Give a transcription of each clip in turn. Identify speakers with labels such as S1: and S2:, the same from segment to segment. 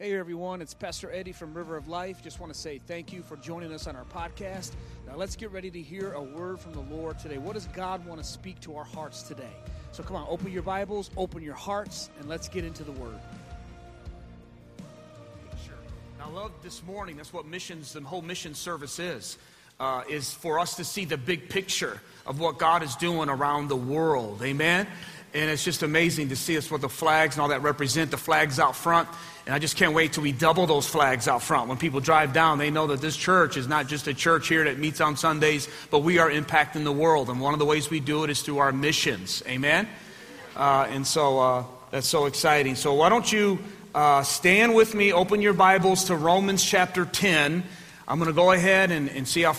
S1: Hey everyone, it's Pastor Eddie from River of Life. Just want to say thank you for joining us on our podcast. Now let's get ready to hear a word from the Lord today. What does God want to speak to our hearts today? So come on, open your Bibles, open your hearts, and let's get into the word. Sure. I love this morning. That's what missions, the whole mission service is. Uh, is for us to see the big picture of what God is doing around the world. Amen. And it's just amazing to see us what the flags and all that represent. The flags out front. And I just can't wait till we double those flags out front. When people drive down, they know that this church is not just a church here that meets on Sundays, but we are impacting the world. And one of the ways we do it is through our missions. Amen? Uh, and so uh, that's so exciting. So why don't you uh, stand with me, open your Bibles to Romans chapter 10. I'm going to go ahead and, and see how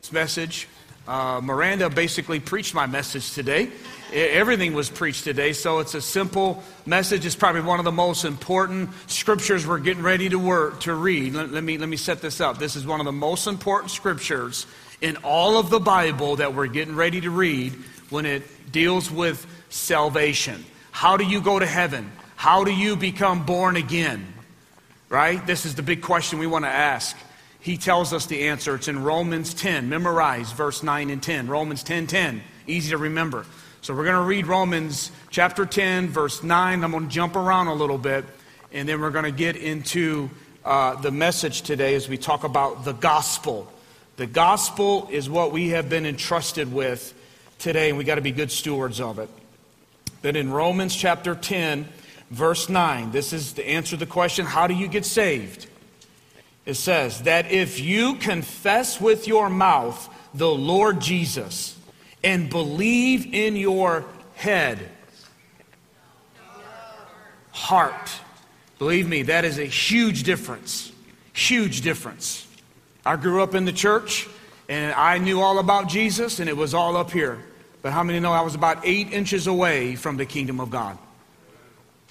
S1: this message. Uh, Miranda basically preached my message today. Everything was preached today, so it's a simple message. It's probably one of the most important scriptures we're getting ready to work to read. Let, let, me let me set this up. This is one of the most important scriptures in all of the Bible that we're getting ready to read when it deals with salvation. How do you go to heaven? How do you become born again? Right? This is the big question we want to ask. He tells us the answer. It's in Romans 10. Memorize verse 9 and 10. Romans 10 10. Easy to remember. So we're going to read Romans chapter 10, verse 9. I'm going to jump around a little bit, and then we're going to get into uh, the message today as we talk about the gospel. The gospel is what we have been entrusted with today, and we got to be good stewards of it. Then in Romans chapter 10, verse 9, this is to answer the question how do you get saved? It says that if you confess with your mouth the Lord Jesus, and believe in your head. Heart. Believe me, that is a huge difference. Huge difference. I grew up in the church and I knew all about Jesus and it was all up here. But how many know I was about eight inches away from the kingdom of God?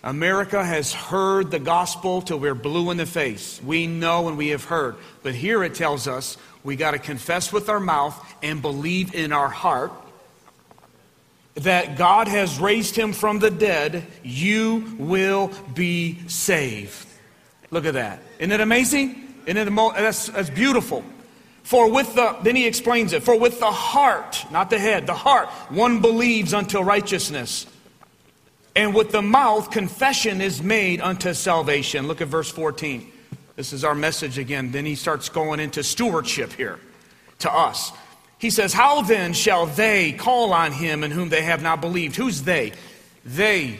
S1: America has heard the gospel till we're blue in the face. We know and we have heard. But here it tells us we got to confess with our mouth and believe in our heart that God has raised him from the dead, you will be saved. Look at that. Isn't it amazing? Isn't it that's, that's beautiful. For with the, then he explains it, for with the heart, not the head, the heart, one believes unto righteousness. And with the mouth, confession is made unto salvation. Look at verse 14. This is our message again. Then he starts going into stewardship here to us. He says, How then shall they call on him in whom they have not believed? Who's they? They.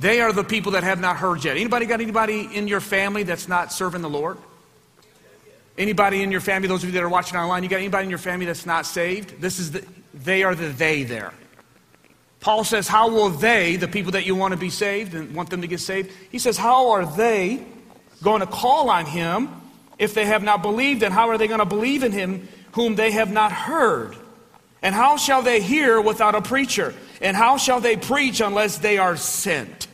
S1: They are the people that have not heard yet. Anybody got anybody in your family that's not serving the Lord? Anybody in your family, those of you that are watching online, you got anybody in your family that's not saved? This is the, they are the they there. Paul says, How will they, the people that you want to be saved and want them to get saved, he says, How are they going to call on him if they have not believed? And how are they going to believe in him whom they have not heard? And how shall they hear without a preacher? And how shall they preach unless they are sent?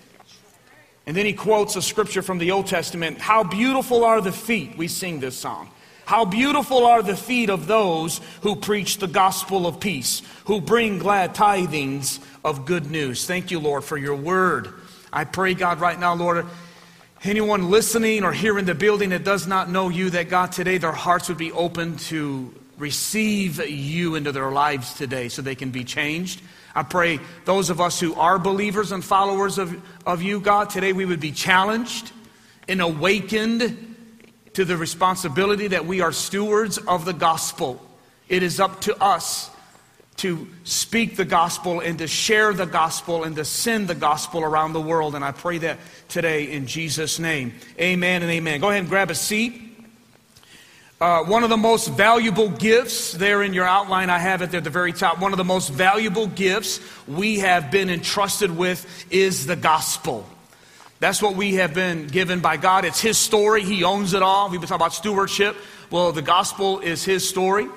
S1: And then he quotes a scripture from the Old Testament How beautiful are the feet, we sing this song. How beautiful are the feet of those who preach the gospel of peace, who bring glad tidings of good news. Thank you, Lord, for your word. I pray, God, right now, Lord, anyone listening or here in the building that does not know you, that God, today their hearts would be open to receive you into their lives today so they can be changed. I pray those of us who are believers and followers of, of you, God, today we would be challenged and awakened to the responsibility that we are stewards of the gospel. It is up to us to speak the gospel and to share the gospel and to send the gospel around the world. And I pray that today in Jesus' name. Amen and amen. Go ahead and grab a seat. Uh, one of the most valuable gifts, there in your outline, I have it there at the very top. One of the most valuable gifts we have been entrusted with is the gospel. That's what we have been given by God. It's His story. He owns it all. We've been talking about stewardship. Well, the gospel is His story.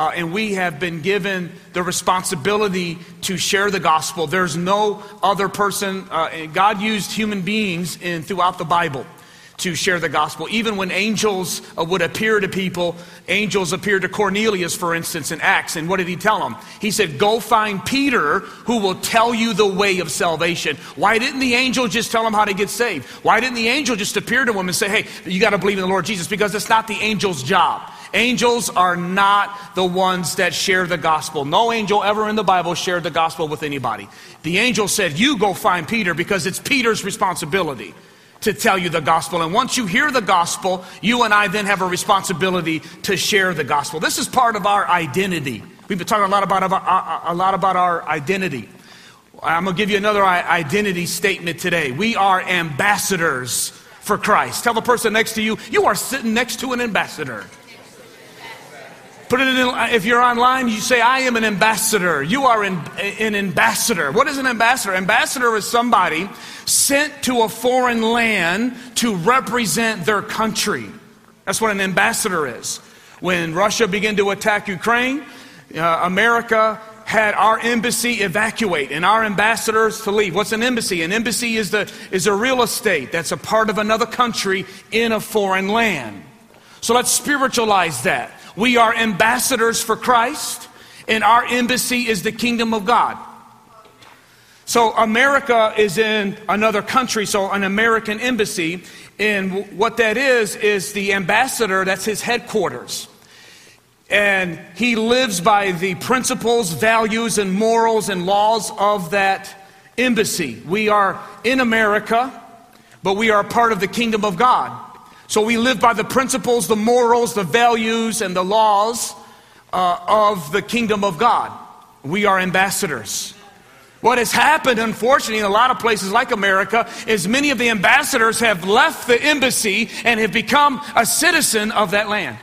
S1: Uh, and we have been given the responsibility to share the gospel. There's no other person. Uh, God used human beings in, throughout the Bible to share the gospel. Even when angels uh, would appear to people, angels appeared to Cornelius, for instance, in Acts. And what did he tell him? He said, Go find Peter who will tell you the way of salvation. Why didn't the angel just tell him how to get saved? Why didn't the angel just appear to him and say, Hey, you got to believe in the Lord Jesus? Because it's not the angel's job. Angels are not the ones that share the gospel. No angel ever in the Bible shared the gospel with anybody. The angel said, You go find Peter because it's Peter's responsibility to tell you the gospel. And once you hear the gospel, you and I then have a responsibility to share the gospel. This is part of our identity. We've been talking a lot about, uh, uh, a lot about our identity. I'm going to give you another identity statement today. We are ambassadors for Christ. Tell the person next to you, you are sitting next to an ambassador. Put it in, if you're online, you say, I am an ambassador. You are an, an ambassador. What is an ambassador? Ambassador is somebody sent to a foreign land to represent their country. That's what an ambassador is. When Russia began to attack Ukraine, uh, America had our embassy evacuate and our ambassadors to leave. What's an embassy? An embassy is, the, is a real estate that's a part of another country in a foreign land. So let's spiritualize that. We are ambassadors for Christ, and our embassy is the kingdom of God. So America is in another country, so an American embassy. And what that is, is the ambassador, that's his headquarters. And he lives by the principles, values, and morals and laws of that embassy. We are in America, but we are part of the kingdom of God. So we live by the principles, the morals, the values, and the laws uh, of the kingdom of God. We are ambassadors. What has happened, unfortunately, in a lot of places like America, is many of the ambassadors have left the embassy and have become a citizen of that land.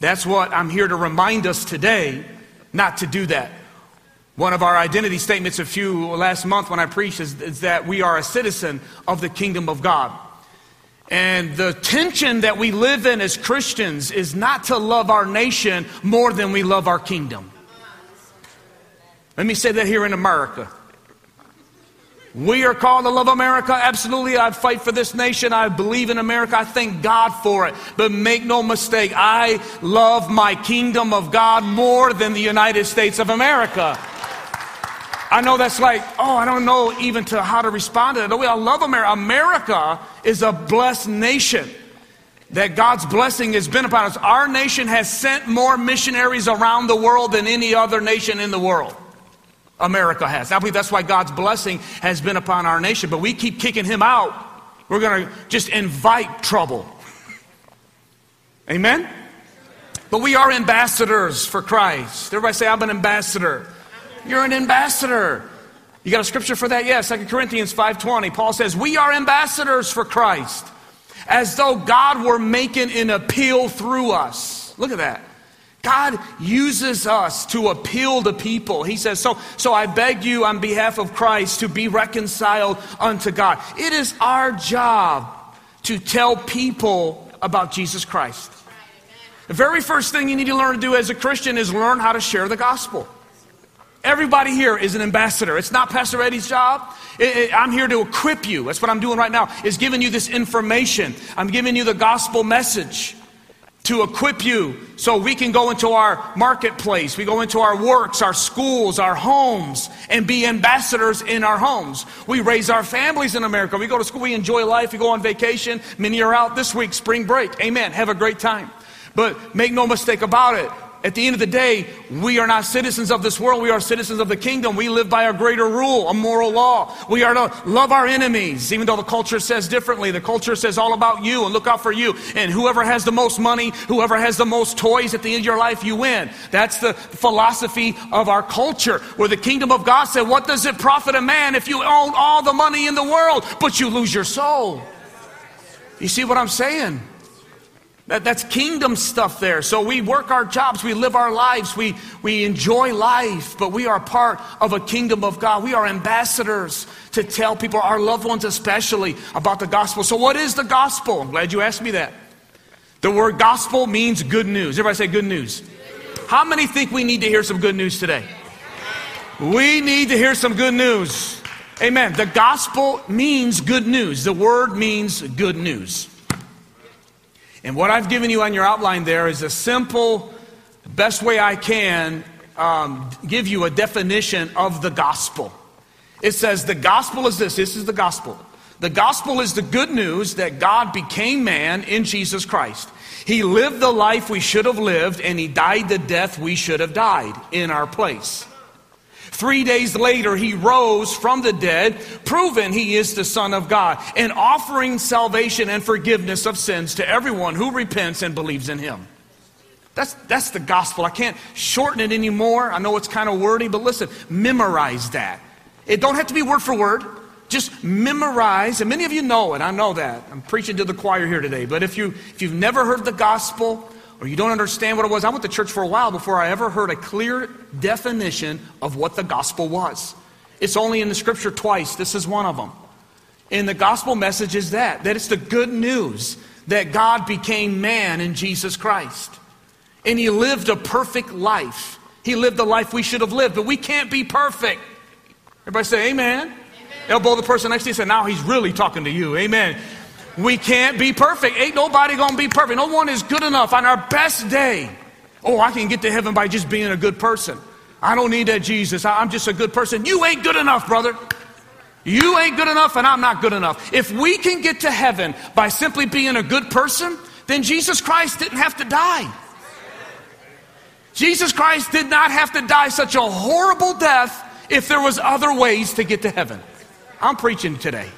S1: That's what I'm here to remind us today not to do that. One of our identity statements a few last month when I preached is, is that we are a citizen of the kingdom of God. And the tension that we live in as Christians is not to love our nation more than we love our kingdom. Let me say that here in America. We are called to love America. Absolutely. I fight for this nation. I believe in America. I thank God for it. But make no mistake, I love my kingdom of God more than the United States of America. I know that's like, oh, I don't know even to how to respond to that. The way I love America. America is a blessed nation that God's blessing has been upon us. Our nation has sent more missionaries around the world than any other nation in the world. America has. I believe that's why God's blessing has been upon our nation. But we keep kicking him out. We're going to just invite trouble. Amen? But we are ambassadors for Christ. Everybody say, I'm an ambassador. You're an ambassador. You got a scripture for that? Yes, 2 Corinthians 5:20. Paul says, "We are ambassadors for Christ, as though God were making an appeal through us." Look at that. God uses us to appeal to people. He says, so, so I beg you on behalf of Christ to be reconciled unto God. It is our job to tell people about Jesus Christ. The very first thing you need to learn to do as a Christian is learn how to share the gospel. Everybody here is an ambassador. It's not Pastor Eddie's job. It, it, I'm here to equip you. That's what I'm doing right now, is giving you this information. I'm giving you the gospel message to equip you so we can go into our marketplace, we go into our works, our schools, our homes, and be ambassadors in our homes. We raise our families in America. We go to school, we enjoy life, we go on vacation. Many are out this week, spring break. Amen. Have a great time. But make no mistake about it, at the end of the day, we are not citizens of this world. We are citizens of the kingdom. We live by a greater rule, a moral law. We are to love our enemies, even though the culture says differently. The culture says all about you and look out for you. And whoever has the most money, whoever has the most toys at the end of your life, you win. That's the philosophy of our culture. Where the kingdom of God said, What does it profit a man if you own all the money in the world, but you lose your soul? You see what I'm saying? That, that's kingdom stuff there. So we work our jobs, we live our lives, we, we enjoy life, but we are part of a kingdom of God. We are ambassadors to tell people, our loved ones especially, about the gospel. So, what is the gospel? I'm glad you asked me that. The word gospel means good news. Everybody say good news. How many think we need to hear some good news today? We need to hear some good news. Amen. The gospel means good news. The word means good news. And what I've given you on your outline there is a simple, best way I can um, give you a definition of the gospel. It says the gospel is this this is the gospel. The gospel is the good news that God became man in Jesus Christ. He lived the life we should have lived, and he died the death we should have died in our place. Three days later, he rose from the dead, proven he is the Son of God, and offering salvation and forgiveness of sins to everyone who repents and believes in him. That's, that's the gospel. I can't shorten it anymore. I know it's kind of wordy, but listen, memorize that. It don't have to be word for word. Just memorize, and many of you know it. I know that. I'm preaching to the choir here today. But if you if you've never heard the gospel or you don't understand what it was, I went to church for a while before I ever heard a clear definition of what the gospel was. It's only in the scripture twice. This is one of them. And the gospel message is that that it's the good news that God became man in Jesus Christ. And he lived a perfect life. He lived the life we should have lived, but we can't be perfect. Everybody say amen. Elbow the person next to you and say, now he's really talking to you. Amen. We can't be perfect. Ain't nobody gonna be perfect. No one is good enough on our best day. Oh, I can get to heaven by just being a good person. I don't need that Jesus. I'm just a good person. You ain't good enough, brother. You ain't good enough, and I'm not good enough. If we can get to heaven by simply being a good person, then Jesus Christ didn't have to die. Jesus Christ did not have to die such a horrible death if there was other ways to get to heaven. I'm preaching today.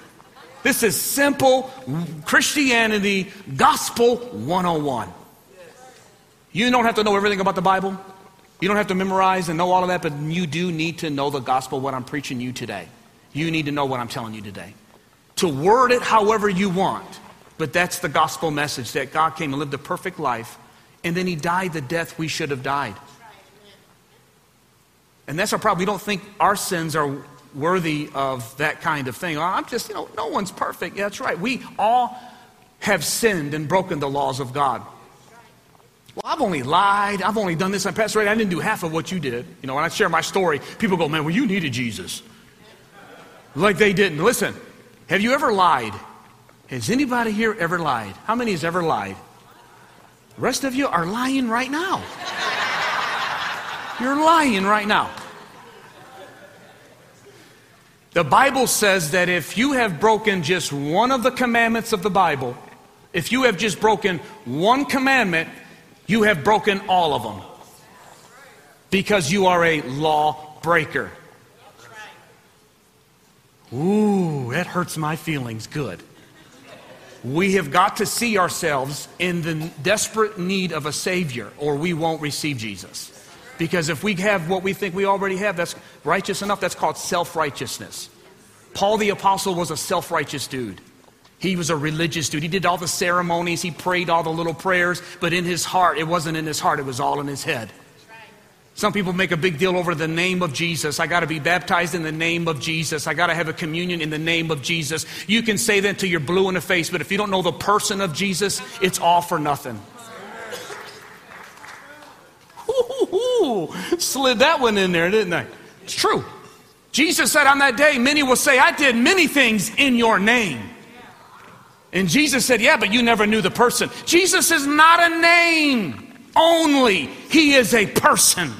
S1: This is simple Christianity, gospel 101. You don't have to know everything about the Bible. You don't have to memorize and know all of that, but you do need to know the gospel, what I'm preaching you today. You need to know what I'm telling you today. To word it however you want, but that's the gospel message that God came and lived a perfect life, and then He died the death we should have died. And that's our problem. We don't think our sins are worthy of that kind of thing. I'm just, you know, no one's perfect. Yeah, that's right. We all have sinned and broken the laws of God. Well, I've only lied. I've only done this. I'm Pastor Ray, I didn't do half of what you did. You know, when I share my story, people go, man, well, you needed Jesus. Like they didn't. Listen, have you ever lied? Has anybody here ever lied? How many has ever lied? The rest of you are lying right now. You're lying right now. The Bible says that if you have broken just one of the commandments of the Bible, if you have just broken one commandment, you have broken all of them. Because you are a law breaker. Ooh, that hurts my feelings. Good. We have got to see ourselves in the desperate need of a Savior, or we won't receive Jesus. Because if we have what we think we already have, that's righteous enough, that's called self righteousness. Paul the Apostle was a self righteous dude. He was a religious dude. He did all the ceremonies, he prayed all the little prayers, but in his heart, it wasn't in his heart, it was all in his head. Some people make a big deal over the name of Jesus. I got to be baptized in the name of Jesus. I got to have a communion in the name of Jesus. You can say that till you're blue in the face, but if you don't know the person of Jesus, it's all for nothing. Ooh, slid that one in there, didn't I? It's true. Jesus said on that day, many will say, I did many things in your name. And Jesus said, Yeah, but you never knew the person. Jesus is not a name only, He is a person.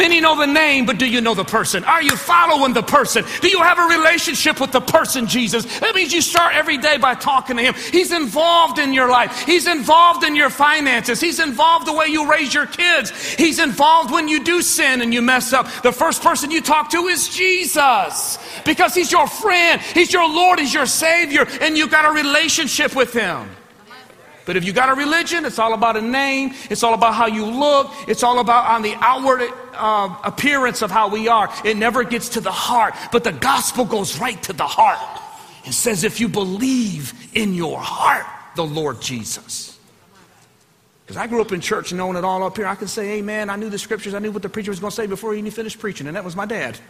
S1: Many know the name, but do you know the person? Are you following the person? Do you have a relationship with the person, Jesus? That means you start every day by talking to Him. He's involved in your life, He's involved in your finances, He's involved the way you raise your kids, He's involved when you do sin and you mess up. The first person you talk to is Jesus because He's your friend, He's your Lord, He's your Savior, and you've got a relationship with Him. But if you got a religion, it's all about a name. It's all about how you look. It's all about on the outward uh, appearance of how we are. It never gets to the heart. But the gospel goes right to the heart. It says, if you believe in your heart the Lord Jesus. Because I grew up in church knowing it all up here. I can say, Amen. I knew the scriptures. I knew what the preacher was going to say before he even finished preaching. And that was my dad.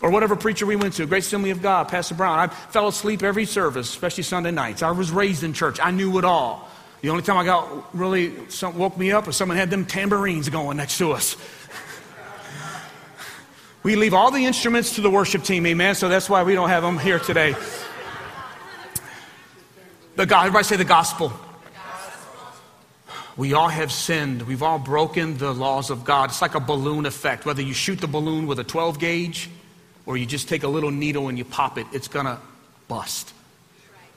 S1: Or whatever preacher we went to, Great Assembly of God, Pastor Brown. I fell asleep every service, especially Sunday nights. I was raised in church. I knew it all. The only time I got really woke me up was someone had them tambourines going next to us. We leave all the instruments to the worship team, amen? So that's why we don't have them here today. The God, everybody say the gospel. We all have sinned. We've all broken the laws of God. It's like a balloon effect. Whether you shoot the balloon with a 12 gauge or you just take a little needle and you pop it, it's going to bust.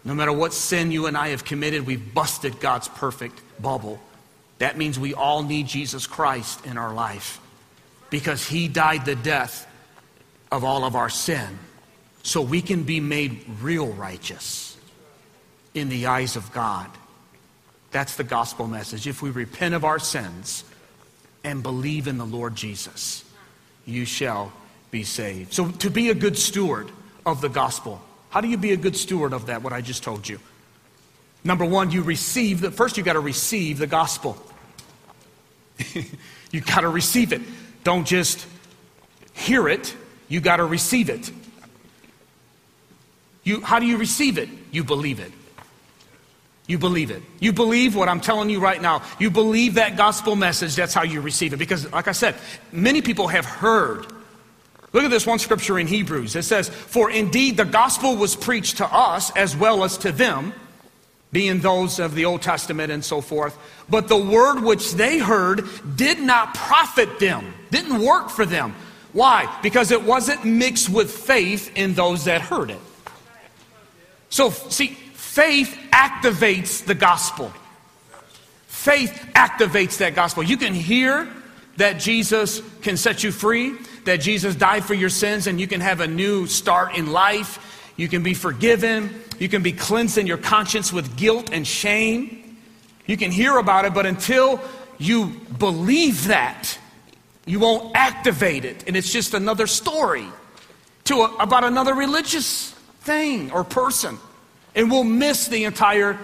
S1: No matter what sin you and I have committed, we've busted God's perfect bubble. That means we all need Jesus Christ in our life because he died the death of all of our sin so we can be made real righteous in the eyes of God. That's the gospel message. If we repent of our sins and believe in the Lord Jesus, you shall be saved. So, to be a good steward of the gospel, how do you be a good steward of that, what I just told you? Number one, you receive the first, you got to receive the gospel. you got to receive it. Don't just hear it, you got to receive it. You, how do you receive it? You believe it. You believe it. You believe what I'm telling you right now. You believe that gospel message. That's how you receive it. Because, like I said, many people have heard. Look at this one scripture in Hebrews. It says, For indeed the gospel was preached to us as well as to them, being those of the Old Testament and so forth. But the word which they heard did not profit them, didn't work for them. Why? Because it wasn't mixed with faith in those that heard it. So, see, Faith activates the gospel. Faith activates that gospel. You can hear that Jesus can set you free, that Jesus died for your sins, and you can have a new start in life. You can be forgiven. You can be cleansed in your conscience with guilt and shame. You can hear about it, but until you believe that, you won't activate it. And it's just another story to a, about another religious thing or person and we'll miss the entire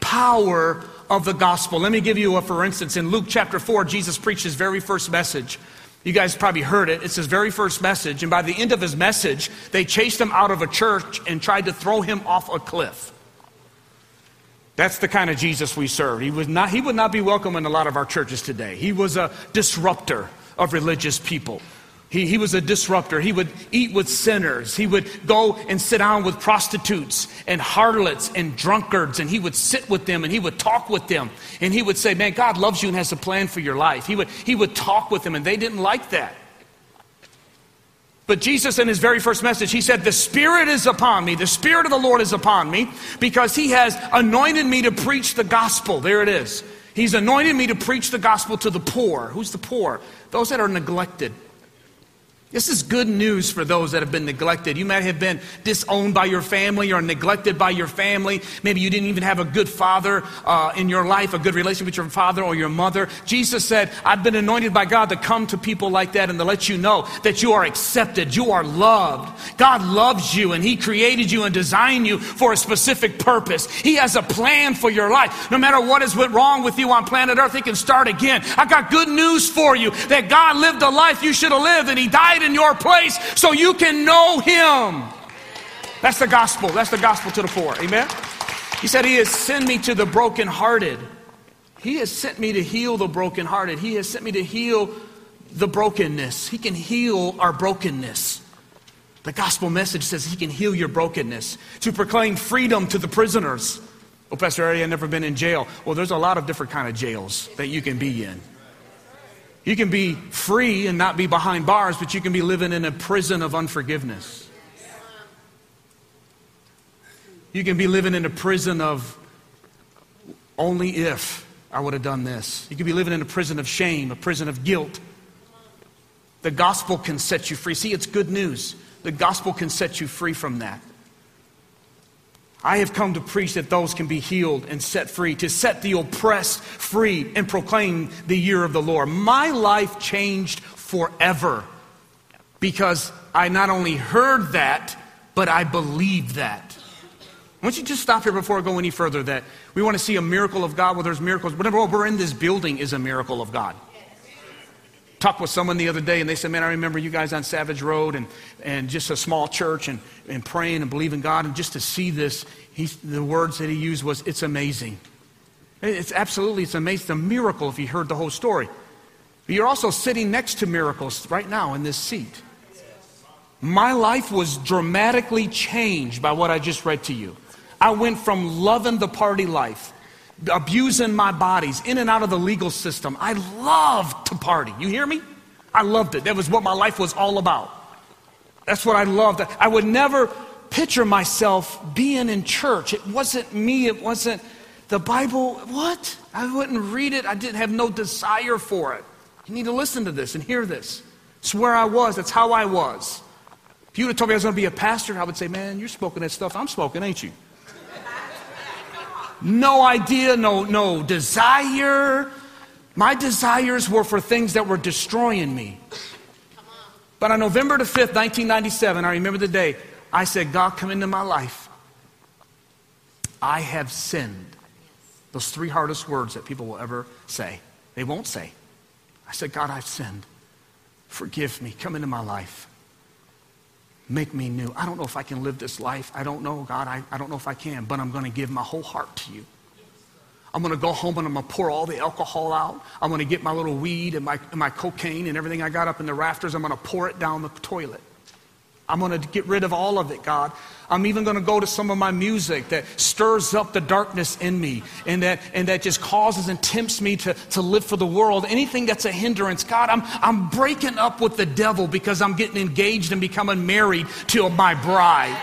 S1: power of the gospel. Let me give you a for instance. In Luke chapter 4, Jesus preached his very first message. You guys probably heard it. It's his very first message. And by the end of his message, they chased him out of a church and tried to throw him off a cliff. That's the kind of Jesus we serve. He, was not, he would not be welcome in a lot of our churches today. He was a disruptor of religious people. He, he was a disruptor. He would eat with sinners. He would go and sit down with prostitutes and harlots and drunkards, and he would sit with them and he would talk with them. And he would say, Man, God loves you and has a plan for your life. He would, he would talk with them, and they didn't like that. But Jesus, in his very first message, he said, The Spirit is upon me. The Spirit of the Lord is upon me because he has anointed me to preach the gospel. There it is. He's anointed me to preach the gospel to the poor. Who's the poor? Those that are neglected this is good news for those that have been neglected. You might have been disowned by your family or neglected by your family. Maybe you didn't even have a good father uh, in your life, a good relationship with your father or your mother. Jesus said, I've been anointed by God to come to people like that and to let you know that you are accepted, you are loved. God loves you and He created you and designed you for a specific purpose. He has a plan for your life. No matter what has went wrong with you on planet Earth, He can start again. I've got good news for you that God lived a life you should have lived and He died died in your place so you can know him. That's the gospel. That's the gospel to the poor. Amen. He said, He has sent me to the brokenhearted. He has sent me to heal the brokenhearted. He has sent me to heal the brokenness. He can heal our brokenness. The gospel message says He can heal your brokenness. To proclaim freedom to the prisoners. Oh, Pastor Eddie, I've never been in jail. Well, there's a lot of different kind of jails that you can be in. You can be free and not be behind bars, but you can be living in a prison of unforgiveness. You can be living in a prison of only if I would have done this. You can be living in a prison of shame, a prison of guilt. The gospel can set you free. See, it's good news. The gospel can set you free from that. I have come to preach that those can be healed and set free, to set the oppressed free and proclaim the year of the Lord. My life changed forever because I not only heard that, but I believed that. I want you just stop here before I go any further that we want to see a miracle of God. Well, there's miracles. Whatever we're in this building is a miracle of God talked with someone the other day and they said, Man, I remember you guys on Savage Road and, and just a small church and, and praying and believing God. And just to see this, he, the words that he used was, It's amazing. It's absolutely, it's amazing. It's a miracle if you heard the whole story. But you're also sitting next to miracles right now in this seat. My life was dramatically changed by what I just read to you. I went from loving the party life, abusing my bodies, in and out of the legal system. I loved to party. You hear me? I loved it. That was what my life was all about. That's what I loved. I would never picture myself being in church. It wasn't me. It wasn't the Bible. What? I wouldn't read it. I didn't have no desire for it. You need to listen to this and hear this. It's where I was. That's how I was. If you would have told me I was going to be a pastor, I would say, man, you're smoking that stuff I'm smoking, ain't you? No idea, no, no desire. My desires were for things that were destroying me. But on November the 5th, 1997, I remember the day, I said, God, come into my life. I have sinned. Those three hardest words that people will ever say. They won't say. I said, God, I've sinned. Forgive me. Come into my life. Make me new. I don't know if I can live this life. I don't know, God. I, I don't know if I can, but I'm going to give my whole heart to you. I'm going to go home and I'm going to pour all the alcohol out. I'm going to get my little weed and my, and my cocaine and everything I got up in the rafters. I'm going to pour it down the toilet. I'm going to get rid of all of it, God. I'm even going to go to some of my music that stirs up the darkness in me and that, and that just causes and tempts me to, to live for the world. Anything that's a hindrance, God, I'm, I'm breaking up with the devil because I'm getting engaged and becoming married to my bride.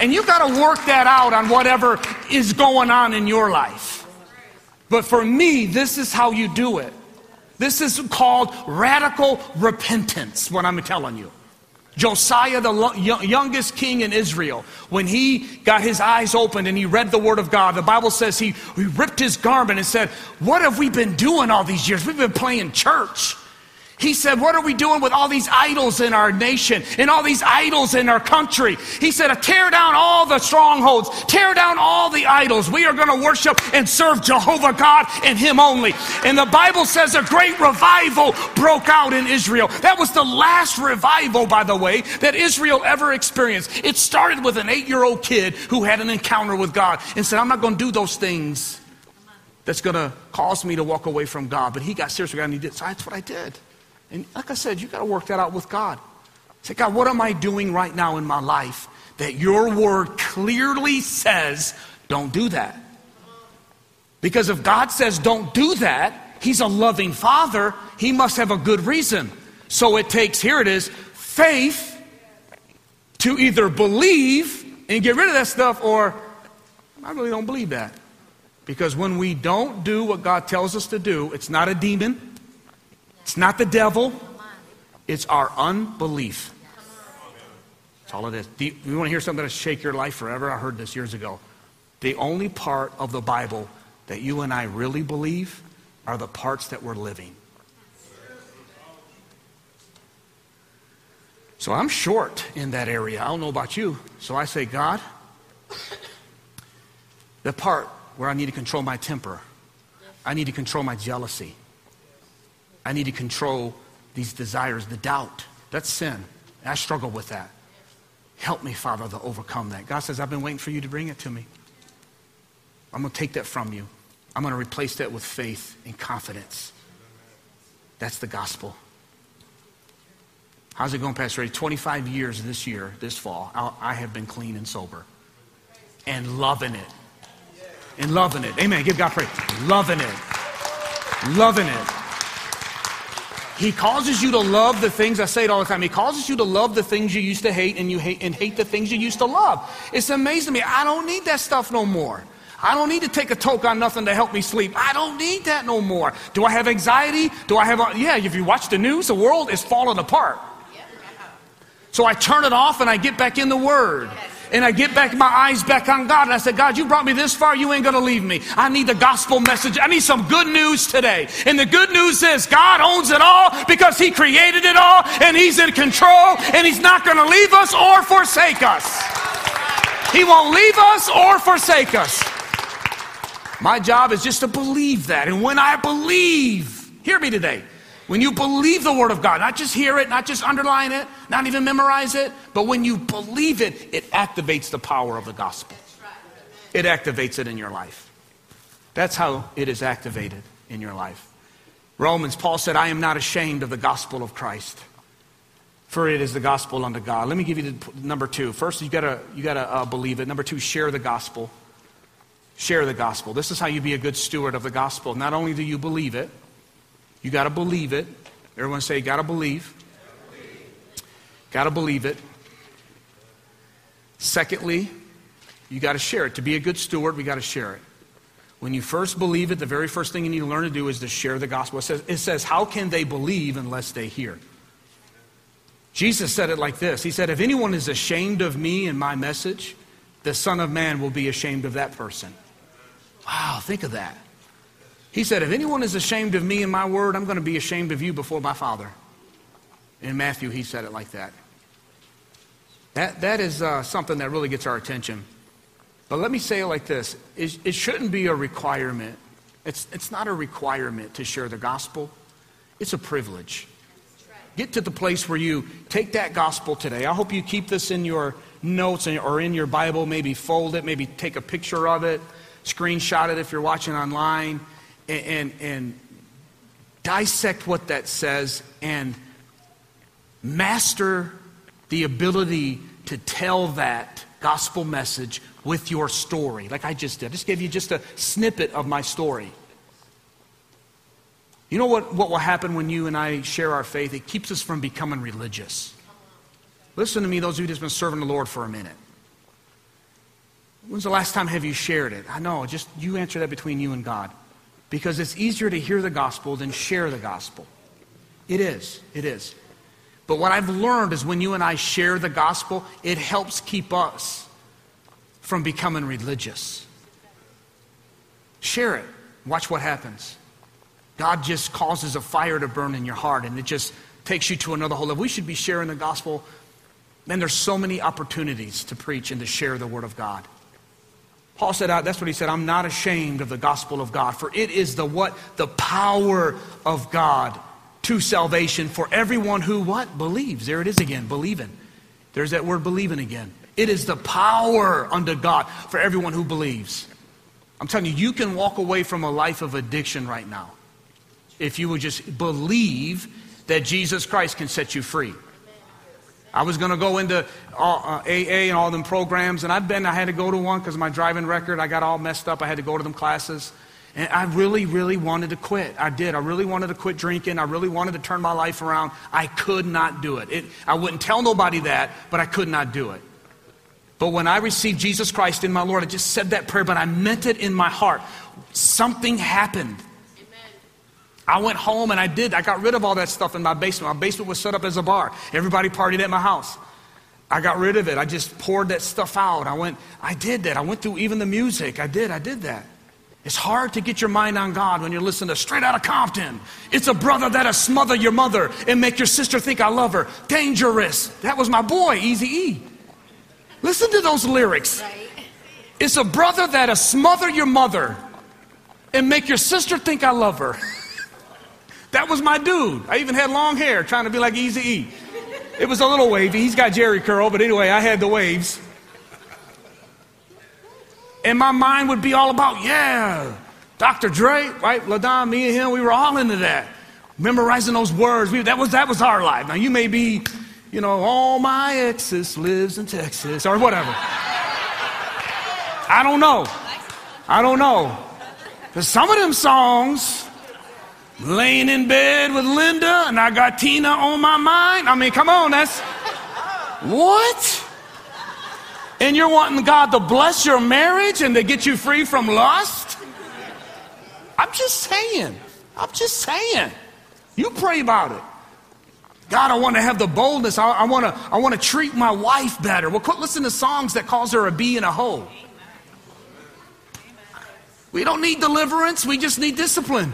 S1: And you got to work that out on whatever is going on in your life. But for me, this is how you do it. This is called radical repentance, what I'm telling you. Josiah, the youngest king in Israel, when he got his eyes opened and he read the word of God, the Bible says he, he ripped his garment and said, What have we been doing all these years? We've been playing church. He said, What are we doing with all these idols in our nation and all these idols in our country? He said, Tear down all the strongholds, tear down all the idols. We are going to worship and serve Jehovah God and Him only. And the Bible says a great revival broke out in Israel. That was the last revival, by the way, that Israel ever experienced. It started with an eight year old kid who had an encounter with God and said, I'm not going to do those things that's going to cause me to walk away from God. But he got serious and he did. So that's what I did. And like I said, you got to work that out with God. Say, God, what am I doing right now in my life that your word clearly says don't do that? Because if God says don't do that, he's a loving father, he must have a good reason. So it takes, here it is, faith to either believe and get rid of that stuff or I really don't believe that. Because when we don't do what God tells us to do, it's not a demon. It's not the devil, it's our unbelief. That's all it is. Do you, you want to hear something that'll shake your life forever? I heard this years ago. The only part of the Bible that you and I really believe are the parts that we're living. So I'm short in that area. I don't know about you. So I say, God, the part where I need to control my temper, I need to control my jealousy, I need to control these desires, the doubt. That's sin. I struggle with that. Help me, Father, to overcome that. God says, I've been waiting for you to bring it to me. I'm going to take that from you. I'm going to replace that with faith and confidence. That's the gospel. How's it going, Pastor Eddie? 25 years this year, this fall, I have been clean and sober and loving it. And loving it. Amen. Give God praise. Loving it. Loving it. He causes you to love the things, I say it all the time, He causes you to love the things you used to hate and you hate and hate the things you used to love. It's amazing to me. I don't need that stuff no more. I don't need to take a toke on nothing to help me sleep. I don't need that no more. Do I have anxiety? Do I have, yeah, if you watch the news, the world is falling apart. So I turn it off and I get back in the Word and I get back my eyes back on God and I said, God, you brought me this far, you ain't gonna leave me. I need the gospel message. I need some good news today. And the good news is God owns it all because He created it all and He's in control and He's not gonna leave us or forsake us. He won't leave us or forsake us. My job is just to believe that. And when I believe, hear me today. When you believe the Word of God, not just hear it, not just underline it, not even memorize it, but when you believe it, it activates the power of the gospel. It activates it in your life. That's how it is activated in your life. Romans, Paul said, I am not ashamed of the gospel of Christ. For it is the gospel unto God. Let me give you the number two. First, you gotta you gotta uh, believe it. Number two, share the gospel. Share the gospel. This is how you be a good steward of the gospel. Not only do you believe it, you got to believe it. Everyone say, got to believe. Got to believe it. Secondly, you got to share it. To be a good steward, we got to share it. When you first believe it, the very first thing you need to learn to do is to share the gospel. It says, it says How can they believe unless they hear? Jesus said it like this He said, If anyone is ashamed of me and my message, the Son of Man will be ashamed of that person. Wow, think of that. He said, If anyone is ashamed of me and my word, I'm going to be ashamed of you before my Father. In Matthew, he said it like that. That, that is uh, something that really gets our attention. But let me say it like this it, it shouldn't be a requirement. It's, it's not a requirement to share the gospel, it's a privilege. Get to the place where you take that gospel today. I hope you keep this in your notes or in your Bible, maybe fold it, maybe take a picture of it, screenshot it if you're watching online, and, and, and dissect what that says and master the ability to tell that gospel message with your story, like I just did. I just gave you just a snippet of my story. You know what, what will happen when you and I share our faith? It keeps us from becoming religious. Listen to me, those of you who've been serving the Lord for a minute. When's the last time have you shared it? I know, just you answer that between you and God. Because it's easier to hear the gospel than share the gospel. It is. It is. But what I've learned is when you and I share the gospel, it helps keep us from becoming religious. Share it. Watch what happens. God just causes a fire to burn in your heart and it just takes you to another whole level. We should be sharing the gospel. Man, there's so many opportunities to preach and to share the word of God. Paul said, that's what he said, I'm not ashamed of the gospel of God, for it is the what? The power of God to salvation for everyone who what? Believes. There it is again, believing. There's that word believing again. It is the power unto God for everyone who believes. I'm telling you, you can walk away from a life of addiction right now if you would just believe that Jesus Christ can set you free. I was going to go into all, uh, AA and all them programs, and I've been, I had to go to one because my driving record, I got all messed up. I had to go to them classes. And I really, really wanted to quit. I did. I really wanted to quit drinking. I really wanted to turn my life around. I could not do it. it. I wouldn't tell nobody that, but I could not do it. But when I received Jesus Christ in my Lord, I just said that prayer, but I meant it in my heart. Something happened. I went home and I did. I got rid of all that stuff in my basement. My basement was set up as a bar. Everybody partied at my house. I got rid of it. I just poured that stuff out. I went, I did that. I went through even the music. I did, I did that. It's hard to get your mind on God when you're listening to Straight out of Compton. It's a brother that'll smother your mother and make your sister think I love her. Dangerous. That was my boy, Easy E. Listen to those lyrics. It's a brother that'll smother your mother and make your sister think I love her. That was my dude. I even had long hair trying to be like Easy E. It was a little wavy. He's got Jheri curl, but anyway, I had the waves. And my mind would be all about, yeah, Dr. Dre, right? LaDon, me and him, we were all into that. Memorizing those words. We, that, was, that was our life. Now, you may be, you know, all my exes lives in Texas or whatever. I don't know. I don't know. Because some of them songs, laying in bed with Linda and I got Tina on my mind. I mean, come on, that's what? and you're wanting God to bless your marriage and to get you free from lust? I'm just saying. I'm just saying. You pray about it. God, I want to have the boldness. I, I want to. I want to treat my wife better. Well, quit listening to songs that calls her a bee and a hoe. We don't need deliverance. We just need discipline.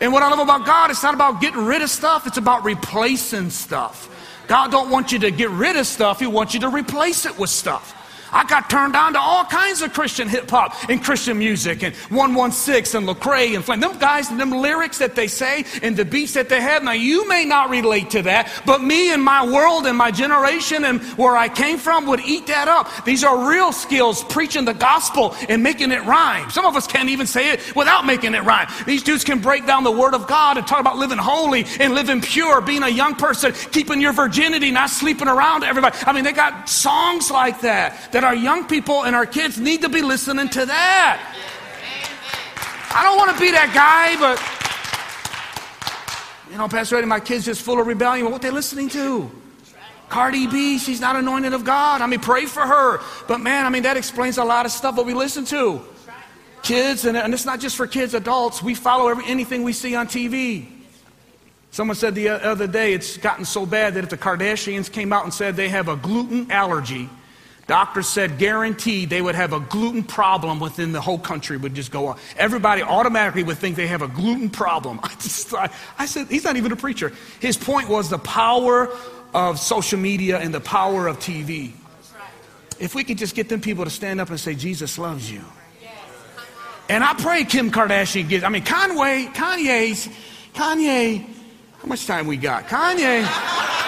S1: And what I love about God, it's not about getting rid of stuff. It's about replacing stuff. God don't want you to get rid of stuff. He wants you to replace it with stuff. I got turned on to all kinds of Christian hip hop and Christian music and 116 and Lecrae and Flame. Them guys, and them lyrics that they say and the beats that they have. Now, you may not relate to that, but me and my world and my generation and where I came from would eat that up. These are real skills, preaching the gospel and making it rhyme. Some of us can't even say it without making it rhyme. These dudes can break down the word of God and talk about living holy and living pure, being a young person, keeping your virginity, not sleeping around everybody. I mean, they got songs like that that our young people and our kids need to be listening to that. I don't want to be that guy, but you know, Pastor Eddie, my kid's just full of rebellion. What they listening to? Cardi B, she's not anointed of God. I mean, pray for her. But man, I mean, that explains a lot of stuff that we listen to. Kids, and, and it's not just for kids, adults. We follow every, anything we see on TV. Someone said the other day it's gotten so bad that if the Kardashians came out and said they have a gluten allergy, doctors said guaranteed they would have a gluten problem within the whole country would just go on. Everybody automatically would think they have a gluten problem. I, just, I, I said, he's not even a preacher. His point was the power of social media and the power of TV. If we could just get them people to stand up and say, Jesus loves you. And I pray Kim Kardashian gets, I mean, Conway, Kanye's, Kanye, how much time we got? Kanye.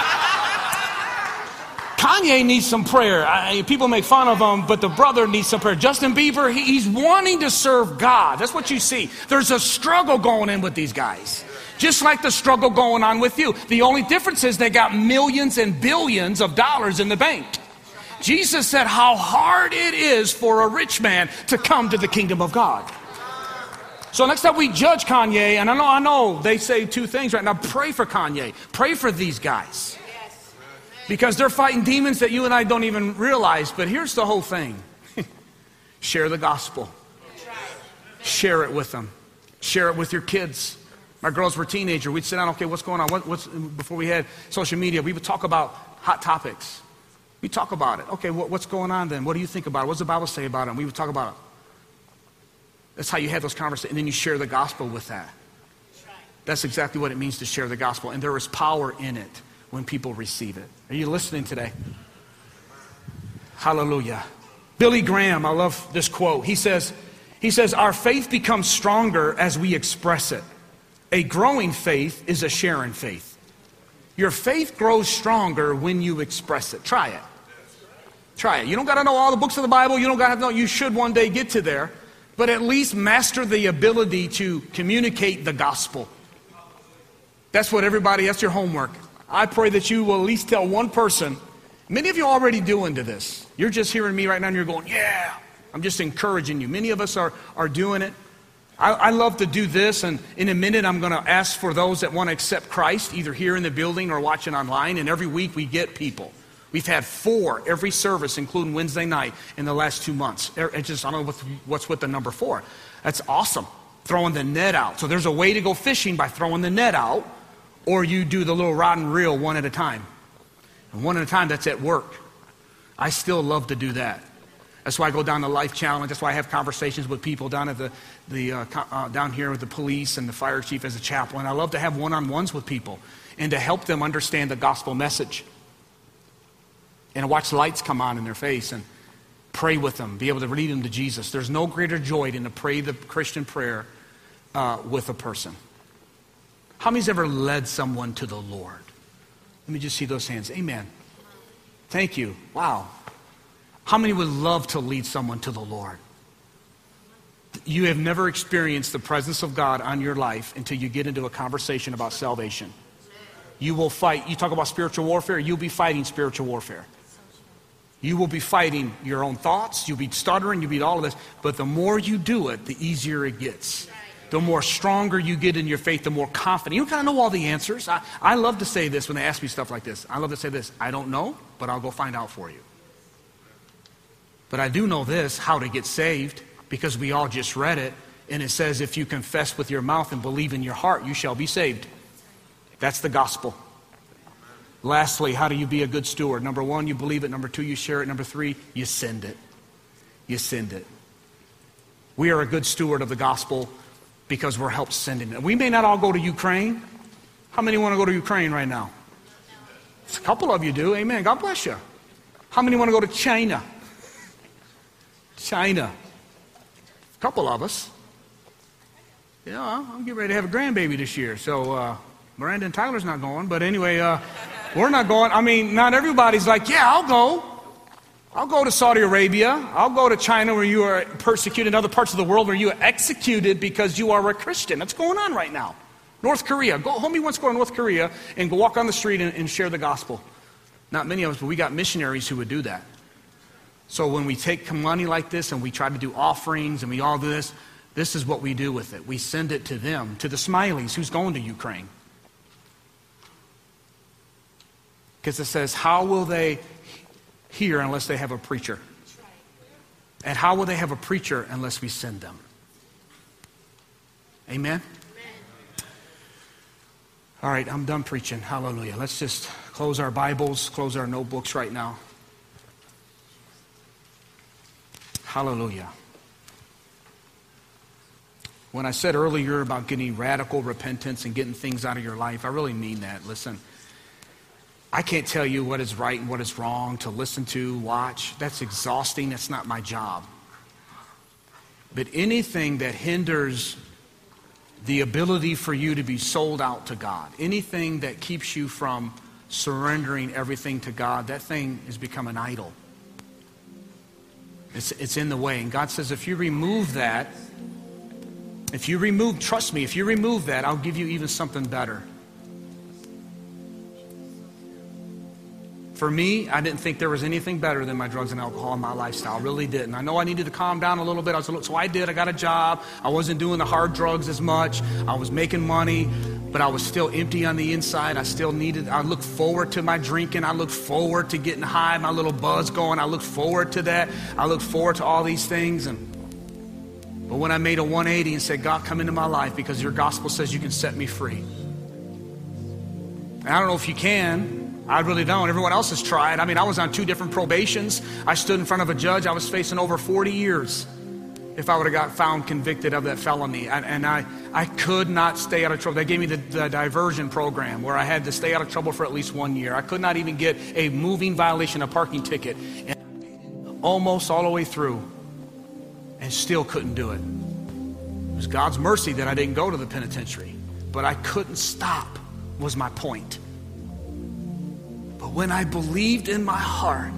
S1: Kanye needs some prayer. I, people make fun of him, but the brother needs some prayer. Justin Bieber, he, he's wanting to serve God. That's what you see. There's a struggle going in with these guys. Just like the struggle going on with you. The only difference is they got millions and billions of dollars in the bank. Jesus said how hard it is for a rich man to come to the kingdom of God. So next time we judge Kanye, and I know I know they say two things right now. Pray for Kanye. Pray for these guys. Because they're fighting demons that you and I don't even realize. But here's the whole thing. Share the gospel. Share it with them. Share it with your kids. My girls were teenager. We'd sit down, okay, what's going on? What, what's, before we had social media, we would talk about hot topics. We talk about it. Okay, what, what's going on then? What do you think about it? What does the Bible say about it? And we would talk about it. That's how you have those conversations. And then you share the gospel with that. That's exactly what it means to share the gospel. And there is power in it when people receive it. Are you listening today? Hallelujah. Billy Graham, I love this quote. He says, he says, Our faith becomes stronger as we express it. A growing faith is a sharing faith. Your faith grows stronger when you express it. Try it. Try it. You don't got to know all the books of the Bible. You don't got to know. You should one day get to there. But at least master the ability to communicate the gospel. That's what everybody, that's your homework. I pray that you will at least tell one person. Many of you are already doing to this. You're just hearing me right now and you're going, yeah. I'm just encouraging you. Many of us are, are doing it. I, I love to do this, and in a minute, I'm going to ask for those that want to accept Christ, either here in the building or watching online. And every week, we get people. We've had four every service, including Wednesday night, in the last two months. It's just, I don't know what's with the number four. That's awesome. Throwing the net out. So there's a way to go fishing by throwing the net out, or you do the little rod and reel one at a time. And one at a time, that's at work. I still love to do that. That's why I go down the life challenge. That's why I have conversations with people down at the, the uh, uh, down here with the police and the fire chief as a chaplain. I love to have one-on-ones with people and to help them understand the gospel message. And watch lights come on in their face and pray with them, be able to lead them to Jesus. There's no greater joy than to pray the Christian prayer uh, with a person. How many's ever led someone to the Lord? Let me just see those hands. Amen. Thank you. Wow. How many would love to lead someone to the Lord? You have never experienced the presence of God on your life until you get into a conversation about salvation. You will fight. You talk about spiritual warfare, you'll be fighting spiritual warfare. You will be fighting your own thoughts, you'll be stuttering, you'll be all of this. But the more you do it, the easier it gets. The more stronger you get in your faith, the more confident. You kind of know all the answers. I, I love to say this when they ask me stuff like this. I love to say this I don't know, but I'll go find out for you. But I do know this how to get saved, because we all just read it. And it says, if you confess with your mouth and believe in your heart, you shall be saved. That's the gospel. Lastly, how do you be a good steward? Number one, you believe it. Number two, you share it. Number three, you send it. You send it. We are a good steward of the gospel because we're helped sending them. We may not all go to Ukraine. How many want to go to Ukraine right now? A couple of you do. Amen. God bless you. How many want to go to China? China. A couple of us. Yeah, I'm getting ready to have a grandbaby this year. So uh, Miranda and Tyler's not going. But anyway, uh, we're not going. I mean, not everybody's like, yeah, I'll go. I'll go to Saudi Arabia. I'll go to China where you are persecuted, in other parts of the world where you are executed because you are a Christian. That's going on right now. North Korea. Go, homie wants to go to North Korea and go walk on the street and, and share the gospel. Not many of us, but we got missionaries who would do that. So when we take money like this and we try to do offerings and we all do this, this is what we do with it. We send it to them, to the Smileys who's going to Ukraine. Because it says, How will they hear unless they have a preacher? And how will they have a preacher unless we send them? Amen? All right, I'm done preaching. Hallelujah. Let's just close our Bibles, close our notebooks right now. Hallelujah. When I said earlier about getting radical repentance and getting things out of your life, I really mean that. Listen, I can't tell you what is right and what is wrong to listen to, watch. That's exhausting. That's not my job. But anything that hinders the ability for you to be sold out to God, anything that keeps you from surrendering everything to God, that thing has become an idol. It's, it's in the way. And God says, if you remove that, if you remove, trust me, if you remove that, I'll give you even something better. For me, I didn't think there was anything better than my drugs and alcohol in my lifestyle. I really didn't. I know I needed to calm down a little bit. I was little, so I did. I got a job. I wasn't doing the hard drugs as much. I was making money, but I was still empty on the inside. I still needed, I looked forward to my drinking. I looked forward to getting high, my little buzz going. I looked forward to that. I looked forward to all these things. And but when I made a 180 and said, God, come into my life because your gospel says you can set me free. And I don't know if you can. I really don't. Everyone else has tried. I mean, I was on two different probations. I stood in front of a judge. I was facing over 40 years if I would have got found convicted of that felony. And, and I, I could not stay out of trouble. They gave me the, the, diversion program where I had to stay out of trouble for at least one year. I could not even get a moving violation, a parking ticket. And almost all the way through and still couldn't do it. It was God's mercy that I didn't go to the penitentiary. But I couldn't stop, was my point. When I believed in my heart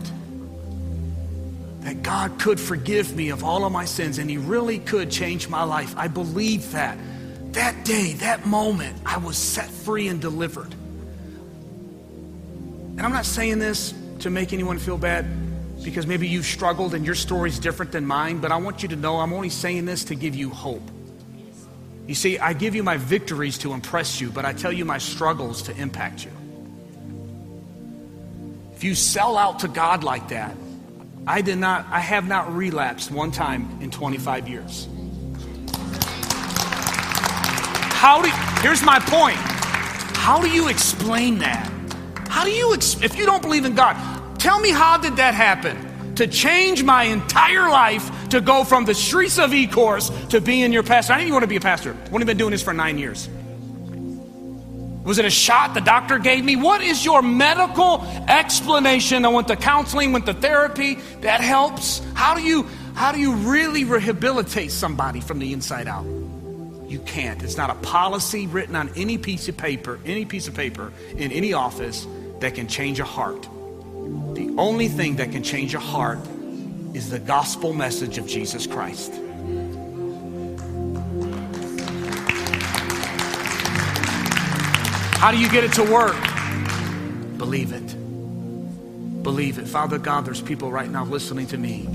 S1: that God could forgive me of all of my sins and He really could change my life, I believed that. That day, that moment, I was set free and delivered. And I'm not saying this to make anyone feel bad because maybe you've struggled and your story's different than mine, but I want you to know I'm only saying this to give you hope. You see, I give you my victories to impress you, but I tell you my struggles to impact you. You sell out to God like that, I did not, I have not relapsed one time in 25 years. How do, here's my point. How do you explain that? How do you, if you don't believe in God, tell me how did that happen? To change my entire life to go from the streets of Ecorse to being your pastor. I didn't even want to be a pastor. I've only been doing this for nine years. Was it a shot the doctor gave me? What is your medical explanation? I went to counseling, went to therapy. That helps. How do you how do you really rehabilitate somebody from the inside out? You can't. It's not a policy written on any piece of paper, any piece of paper in any office that can change a heart. The only thing that can change a heart is the gospel message of Jesus Christ. How do you get it to work? Believe it. Believe it. Father God, there's people right now listening to me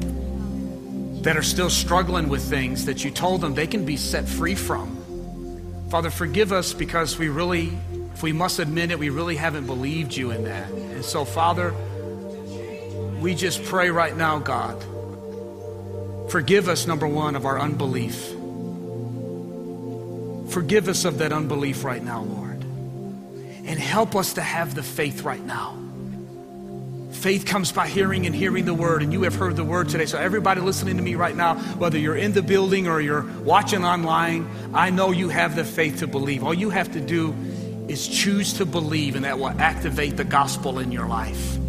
S1: that are still struggling with things that you told them they can be set free from. Father, forgive us because we really, if we must admit it, we really haven't believed you in that. And so, Father, we just pray right now, God, forgive us, number one, of our unbelief. Forgive us of that unbelief right now, Lord and help us to have the faith right now. Faith comes by hearing and hearing the word, and you have heard the word today. So, everybody listening to me right now, whether you're in the building or you're watching online, I know you have the faith to believe. All you have to do is choose to believe, and that will activate the gospel in your life.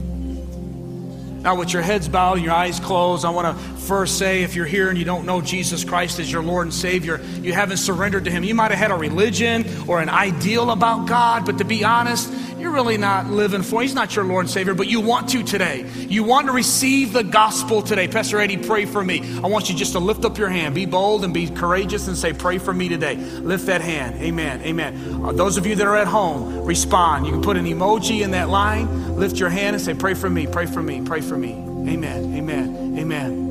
S1: Now, with your heads bowed and your eyes closed, I want to first say if you're here and you don't know Jesus Christ as your Lord and Savior, you haven't surrendered to Him. You might have had a religion or an ideal about God, but to be honest, you're really not living for. He's not your Lord and Savior, but you want to today. You want to receive the gospel today. Pastor Eddie, pray for me. I want you just to lift up your hand. Be bold and be courageous and say, Pray for me today. Lift that hand. Amen. Amen. Uh, those of you that are at home, respond. You can put an emoji in that line. Lift your hand and say, Pray for me. Pray for me. Pray for me. Amen. Amen. Amen.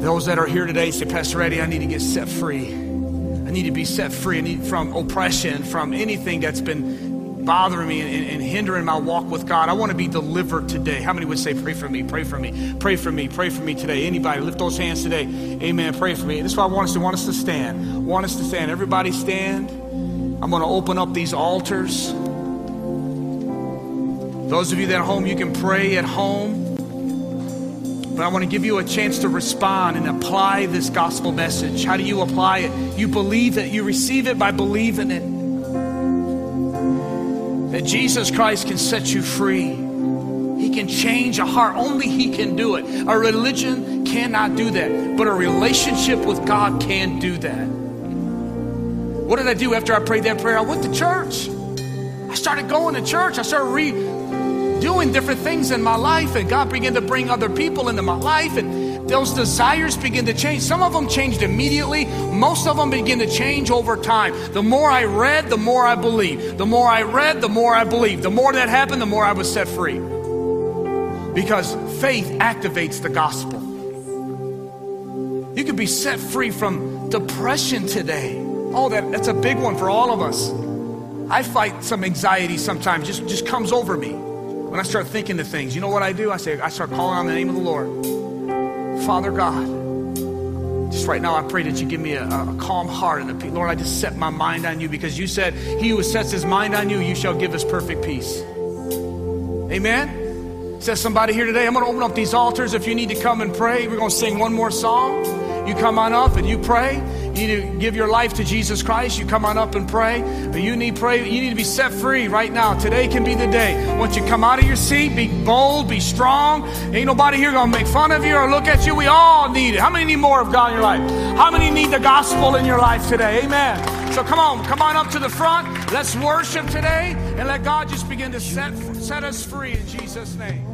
S1: Those that are here today say, Pastor Eddie, I need to get set free. I need to be set free. I need from oppression, from anything that's been bothering me and, and, hindering my walk with God. I want to be delivered today. How many would say, Pray for me, pray for me, pray for me, pray for me today? Anybody, lift those hands today. Amen. Pray for me. This is why I want us to want us to stand. Want us to stand. Everybody stand. I'm going to open up these altars. Those of you that are home, you can pray at home. But I want to give you a chance to respond and apply this gospel message. How do you apply it? You believe it, you receive it by believing it that Jesus Christ can set you free. He can change a heart. Only He can do it. A religion cannot do that, but a relationship with God can do that. What did I do after I prayed that prayer? I went to church. I started going to church. I started re- doing different things in my life, and God began to bring other people into my life. And those desires begin to change. Some of them changed immediately, most of them begin to change over time. The more I read, the more I believed. The more I read, the more I believed. The more that happened, the more I was set free. Because faith activates the gospel. You could be set free from depression today. Oh, that, that's a big one for all of us. I fight some anxiety sometimes, just, just comes over me when I start thinking of things. You know what I do? I say, I start calling on the name of the Lord. Father God, just right now, I pray that you give me a, a calm heart and a peace. Lord, I just set my mind on you because you said, He who sets his mind on you, you shall give us perfect peace. Amen. Says somebody here today, I'm going to open up these altars. If you need to come and pray, we're going to sing one more song. You come on up and you pray. You need to give your life to Jesus Christ. You come on up and pray. But you need pray. You need to be set free right now. Today can be the day. Once you come out of your seat, be bold, be strong. Ain't nobody here gonna make fun of you or look at you. We all need it. How many need more of God in your life? How many need the gospel in your life today? Amen. So come on, come on up to the front. Let's worship today and let God just begin to set set us free in Jesus' name.